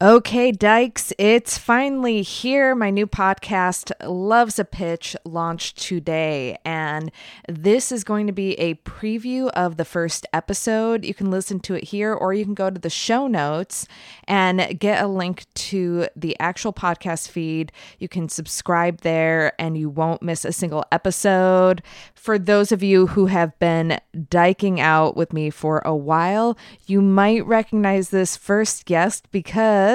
Okay, Dykes, it's finally here. My new podcast, Love's a Pitch, launched today. And this is going to be a preview of the first episode. You can listen to it here, or you can go to the show notes and get a link to the actual podcast feed. You can subscribe there, and you won't miss a single episode. For those of you who have been diking out with me for a while, you might recognize this first guest because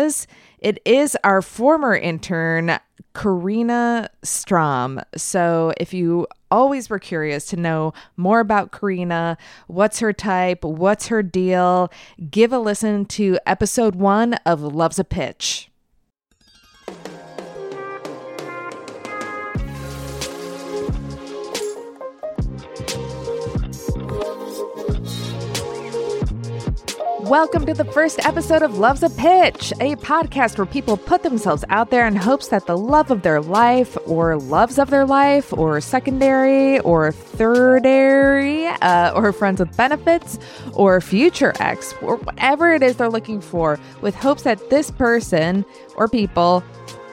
it is our former intern, Karina Strom. So if you always were curious to know more about Karina, what's her type, what's her deal, give a listen to episode one of Love's a Pitch. Welcome to the first episode of Love's a Pitch, a podcast where people put themselves out there in hopes that the love of their life, or loves of their life, or secondary, or thirdary, uh, or friends with benefits, or future ex, or whatever it is they're looking for, with hopes that this person or people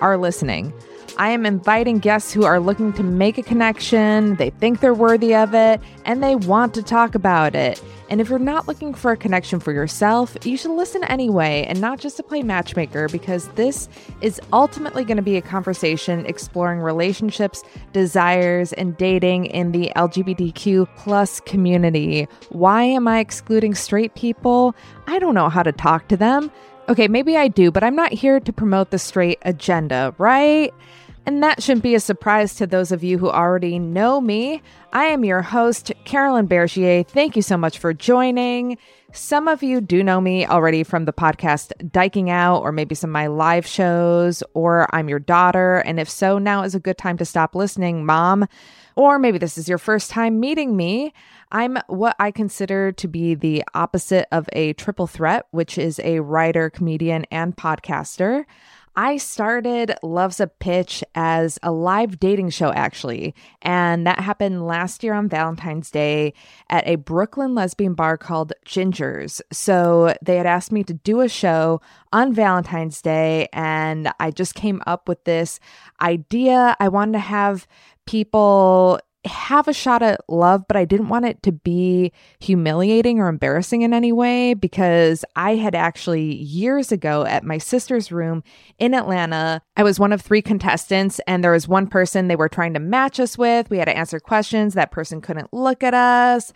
are listening. I am inviting guests who are looking to make a connection, they think they're worthy of it, and they want to talk about it. And if you're not looking for a connection for yourself, you should listen anyway and not just to play matchmaker because this is ultimately going to be a conversation exploring relationships, desires, and dating in the LGBTQ plus community. Why am I excluding straight people? I don't know how to talk to them. Okay, maybe I do, but I'm not here to promote the straight agenda, right? And that shouldn't be a surprise to those of you who already know me. I am your host, Carolyn Bergier. Thank you so much for joining. Some of you do know me already from the podcast Dyking Out, or maybe some of my live shows, or I'm your daughter. And if so, now is a good time to stop listening, mom. Or maybe this is your first time meeting me. I'm what I consider to be the opposite of a triple threat, which is a writer, comedian, and podcaster. I started Love's a Pitch as a live dating show, actually. And that happened last year on Valentine's Day at a Brooklyn lesbian bar called Ginger's. So they had asked me to do a show on Valentine's Day. And I just came up with this idea. I wanted to have people have a shot at love, but I didn't want it to be humiliating or embarrassing in any way because I had actually years ago at my sister's room in Atlanta, I was one of three contestants and there was one person they were trying to match us with. We had to answer questions. That person couldn't look at us.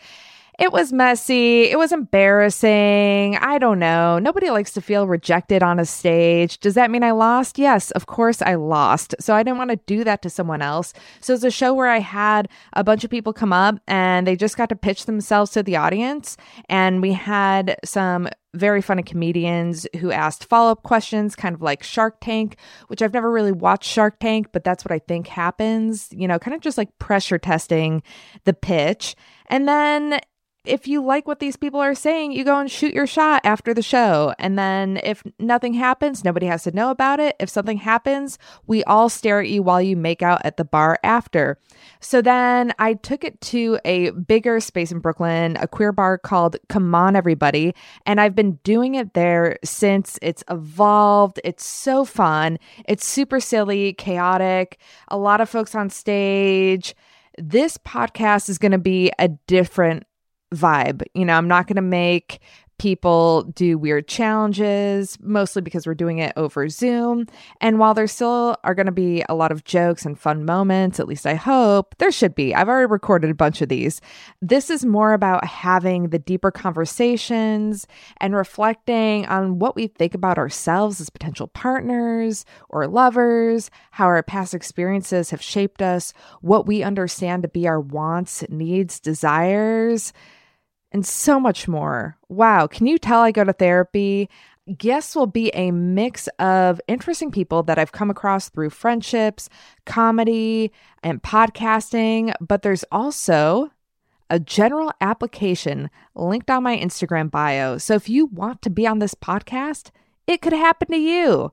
It was messy. It was embarrassing. I don't know. Nobody likes to feel rejected on a stage. Does that mean I lost? Yes, of course I lost. So I didn't want to do that to someone else. So it's a show where I had a bunch of people come up and they just got to pitch themselves to the audience. And we had some very funny comedians who asked follow up questions, kind of like Shark Tank, which I've never really watched Shark Tank, but that's what I think happens, you know, kind of just like pressure testing the pitch. And then if you like what these people are saying, you go and shoot your shot after the show. And then if nothing happens, nobody has to know about it. If something happens, we all stare at you while you make out at the bar after. So then I took it to a bigger space in Brooklyn, a queer bar called Come On Everybody. And I've been doing it there since it's evolved. It's so fun. It's super silly, chaotic, a lot of folks on stage this podcast is going to be a different vibe. You know, I'm not going to make people do weird challenges, mostly because we're doing it over Zoom. And while there still are going to be a lot of jokes and fun moments, at least I hope, there should be. I've already recorded a bunch of these. This is more about having the deeper conversations and reflecting on what we think about ourselves as potential partners or lovers, how our past experiences have shaped us, what we understand to be our wants, needs, desires and so much more. Wow, can you tell I go to therapy? Guests will be a mix of interesting people that I've come across through friendships, comedy, and podcasting, but there's also a general application linked on my Instagram bio. So if you want to be on this podcast, it could happen to you.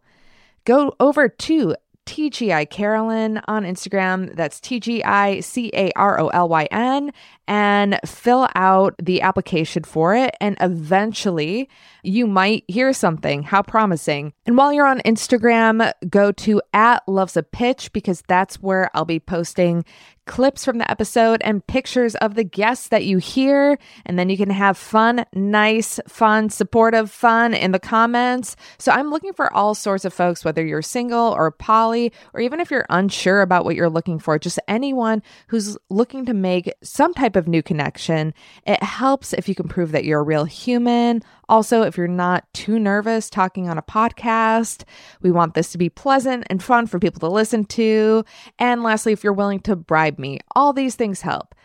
Go over to TGI Carolyn on Instagram. That's T G I C A R O L Y N and fill out the application for it. And eventually you might hear something. How promising. And while you're on Instagram, go to at loves a pitch because that's where I'll be posting clips from the episode and pictures of the guests that you hear. And then you can have fun, nice, fun, supportive fun in the comments. So I'm looking for all sorts of folks, whether you're single or poly, or even if you're unsure about what you're looking for, just anyone who's looking to make some type of new connection. It helps if you can prove that you're a real human. Also, if you're not too nervous talking on a podcast, we want this to be pleasant and fun for people to listen to. And lastly, if you're willing to bribe me. All these things help.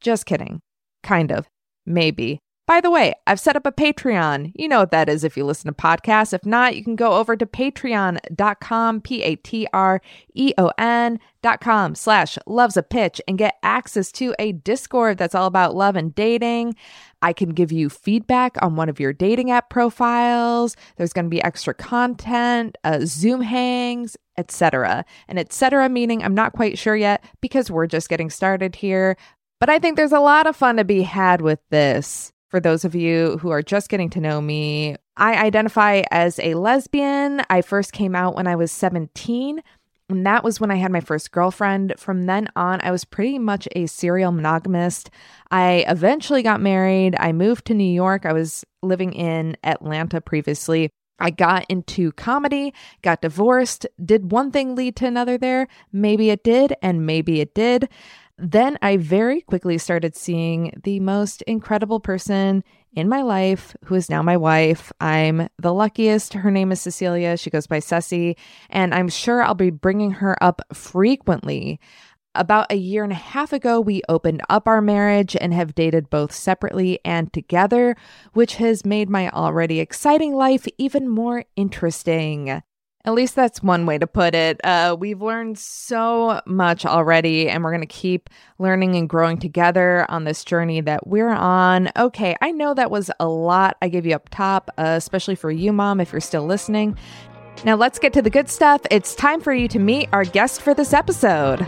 Just kidding. Kind of. Maybe. By the way, I've set up a Patreon. You know what that is if you listen to podcasts. If not, you can go over to patreon.com, P A T R E O N.com slash loves a pitch and get access to a Discord that's all about love and dating. I can give you feedback on one of your dating app profiles. There's going to be extra content, uh, Zoom hangs, etc. And etc. meaning I'm not quite sure yet because we're just getting started here. But I think there's a lot of fun to be had with this. For those of you who are just getting to know me, I identify as a lesbian. I first came out when I was 17. And that was when I had my first girlfriend. From then on, I was pretty much a serial monogamist. I eventually got married. I moved to New York. I was living in Atlanta previously. I got into comedy, got divorced. Did one thing lead to another there? Maybe it did, and maybe it did. Then I very quickly started seeing the most incredible person in my life, who is now my wife. I'm the luckiest. Her name is Cecilia. She goes by Ceci, and I'm sure I'll be bringing her up frequently. About a year and a half ago, we opened up our marriage and have dated both separately and together, which has made my already exciting life even more interesting. At least that's one way to put it. Uh, we've learned so much already, and we're going to keep learning and growing together on this journey that we're on. Okay, I know that was a lot I gave you up top, uh, especially for you, Mom, if you're still listening. Now let's get to the good stuff. It's time for you to meet our guest for this episode.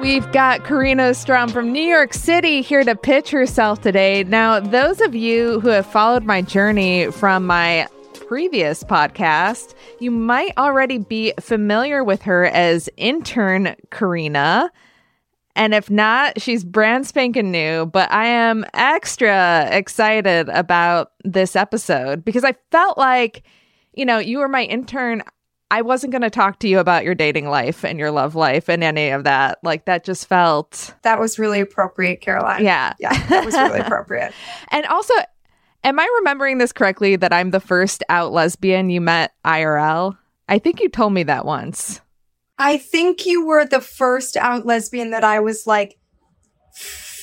We've got Karina Strom from New York City here to pitch herself today. Now, those of you who have followed my journey from my previous podcast, you might already be familiar with her as intern Karina. And if not, she's brand spanking new, but I am extra excited about this episode because I felt like, you know, you were my intern. I wasn't going to talk to you about your dating life and your love life and any of that. Like that just felt that was really appropriate, Caroline. Yeah. Yeah, that was really appropriate. and also, am I remembering this correctly that I'm the first out lesbian you met IRL? I think you told me that once. I think you were the first out lesbian that I was like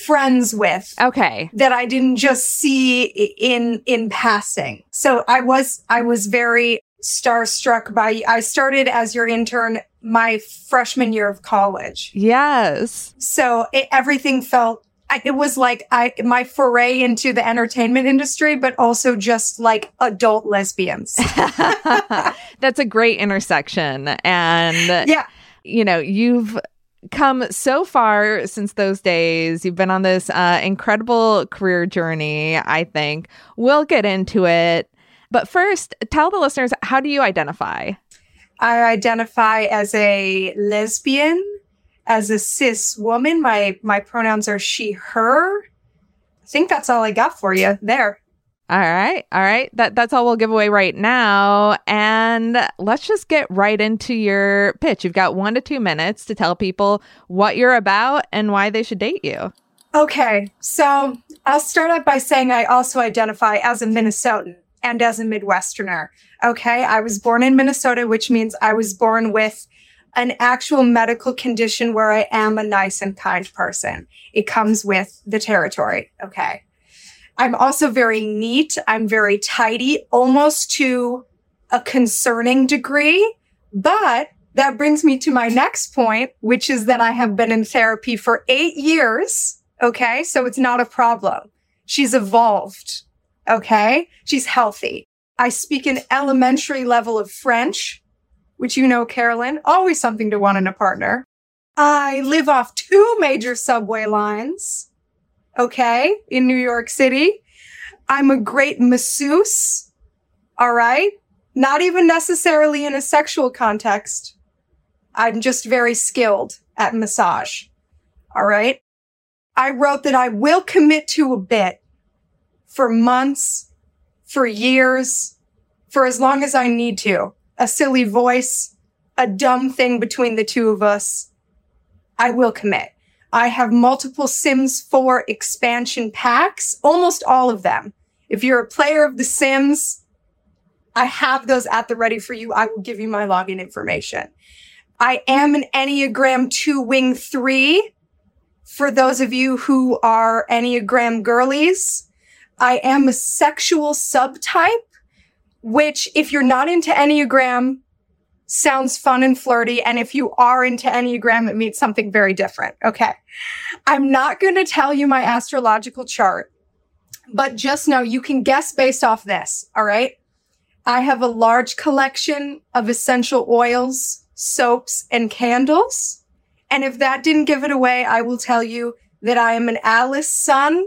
friends with. Okay. That I didn't just see in in passing. So I was I was very starstruck by I started as your intern my freshman year of college. Yes. So it, everything felt it was like I my foray into the entertainment industry, but also just like adult lesbians. That's a great intersection, and yeah, you know you've come so far since those days. You've been on this uh, incredible career journey. I think we'll get into it, but first, tell the listeners how do you identify? I identify as a lesbian as a cis woman, my my pronouns are she, her. I think that's all I got for you there. All right. All right. That that's all we'll give away right now. And let's just get right into your pitch. You've got 1 to 2 minutes to tell people what you're about and why they should date you. Okay. So, I'll start out by saying I also identify as a Minnesotan and as a Midwesterner. Okay? I was born in Minnesota, which means I was born with an actual medical condition where I am a nice and kind person. It comes with the territory. Okay. I'm also very neat. I'm very tidy, almost to a concerning degree. But that brings me to my next point, which is that I have been in therapy for eight years. Okay. So it's not a problem. She's evolved. Okay. She's healthy. I speak an elementary level of French which you know, Carolyn, always something to want in a partner. I live off two major subway lines. Okay. In New York City. I'm a great masseuse. All right. Not even necessarily in a sexual context. I'm just very skilled at massage. All right. I wrote that I will commit to a bit for months, for years, for as long as I need to a silly voice, a dumb thing between the two of us, I will commit. I have multiple Sims 4 expansion packs, almost all of them. If you're a player of The Sims, I have those at the ready for you. I will give you my login information. I am an Enneagram 2 Wing 3 for those of you who are Enneagram girlies. I am a sexual subtype which if you're not into Enneagram, sounds fun and flirty. And if you are into Enneagram, it means something very different. Okay. I'm not going to tell you my astrological chart, but just know you can guess based off this. All right. I have a large collection of essential oils, soaps, and candles. And if that didn't give it away, I will tell you that I am an Alice sun,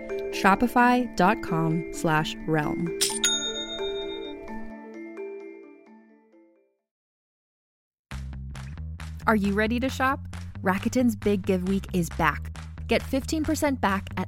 Shopify.com slash realm. Are you ready to shop? Rakuten's Big Give Week is back. Get 15% back at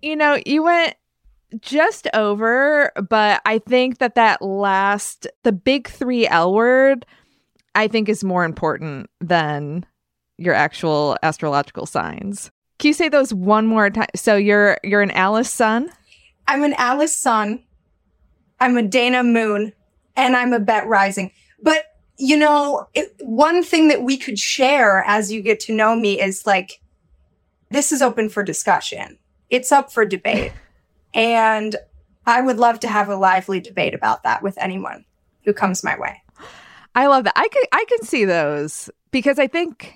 You know, you went just over, but I think that that last, the big three L word, I think is more important than your actual astrological signs. Can you say those one more time? So you're you're an Alice sun. I'm an Alice sun. I'm a Dana moon, and I'm a Bette rising. But you know, it, one thing that we could share as you get to know me is like, this is open for discussion. It's up for debate. and I would love to have a lively debate about that with anyone who comes my way. I love that. I can I can see those because I think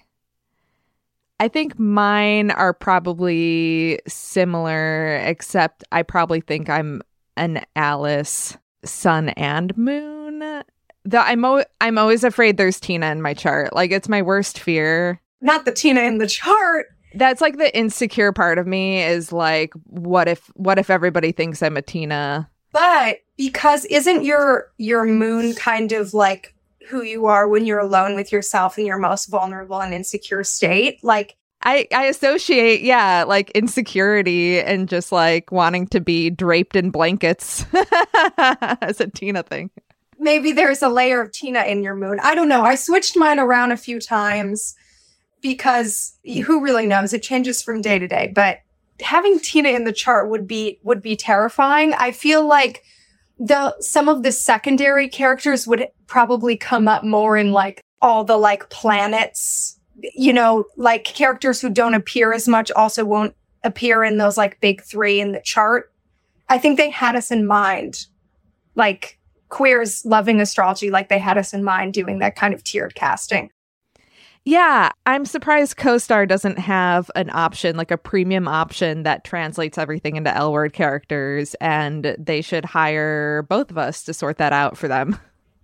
I think mine are probably similar except I probably think I'm an Alice sun and moon. Though I'm o- I'm always afraid there's Tina in my chart. Like it's my worst fear. Not the Tina in the chart. That's like the insecure part of me is like what if what if everybody thinks I'm a Tina? But because isn't your your moon kind of like who you are when you're alone with yourself in your most vulnerable and insecure state? Like I, I associate, yeah, like insecurity and just like wanting to be draped in blankets as a Tina thing. Maybe there's a layer of Tina in your moon. I don't know. I switched mine around a few times because who really knows? It changes from day to day. But having Tina in the chart would be would be terrifying. I feel like the some of the secondary characters would probably come up more in like all the like planets, you know, like characters who don't appear as much also won't appear in those like big 3 in the chart. I think they had us in mind. Like queers loving astrology like they had us in mind doing that kind of tiered casting. Yeah, I'm surprised CoStar doesn't have an option, like a premium option that translates everything into L word characters, and they should hire both of us to sort that out for them.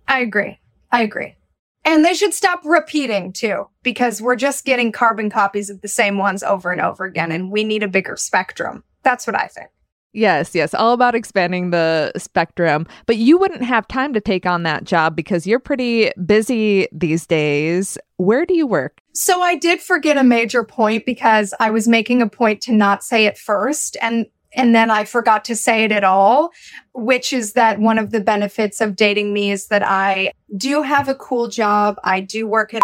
I agree. I agree. And they should stop repeating too, because we're just getting carbon copies of the same ones over and over again, and we need a bigger spectrum. That's what I think. Yes, yes, all about expanding the spectrum. But you wouldn't have time to take on that job because you're pretty busy these days. Where do you work? So I did forget a major point because I was making a point to not say it first and and then I forgot to say it at all, which is that one of the benefits of dating me is that I do have a cool job. I do work at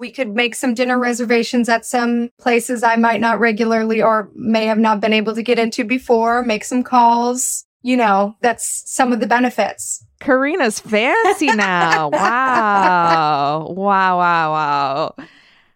we could make some dinner reservations at some places I might not regularly or may have not been able to get into before, make some calls. You know, that's some of the benefits. Karina's fancy now. wow. Wow, wow, wow.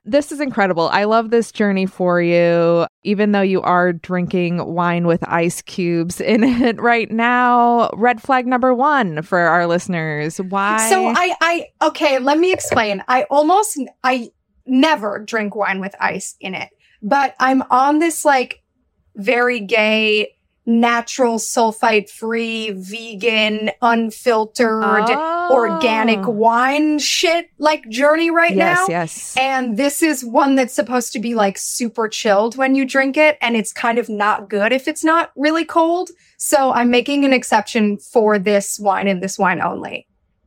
This is incredible. I love this journey for you, even though you are drinking wine with ice cubes in it right now. Red flag number one for our listeners. Why? So I, I, okay, let me explain. I almost, I never drink wine with ice in it, but I'm on this like very gay natural sulfite free vegan unfiltered oh. organic ah. wine shit like journey right now. yes, now yes and this is one that's supposed to be like super chilled when you drink it and it's kind of not good if it's not really cold so i'm making an exception for this wine and this wine only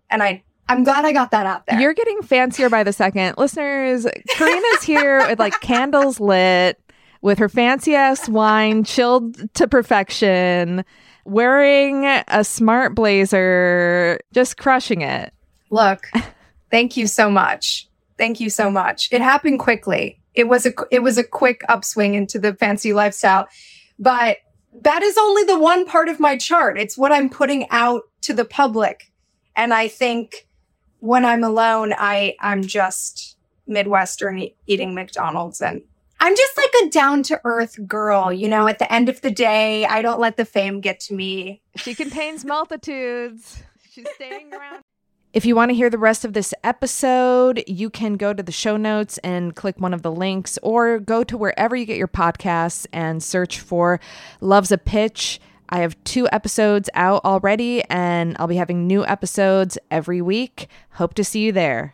and i I'm glad I got that out there. You're getting fancier by the second. Listeners, Karina's here with like candles lit with her fancy ass wine chilled to perfection, wearing a smart blazer, just crushing it. Look, thank you so much. Thank you so much. It happened quickly. It was a it was a quick upswing into the fancy lifestyle. But that is only the one part of my chart. It's what I'm putting out to the public. And I think when I'm alone, I, I'm just Midwestern e- eating McDonald's and I'm just like a down to earth girl. You know, at the end of the day, I don't let the fame get to me. She contains multitudes. She's staying around. If you want to hear the rest of this episode, you can go to the show notes and click one of the links, or go to wherever you get your podcasts and search for Love's a Pitch. I have two episodes out already, and I'll be having new episodes every week. Hope to see you there.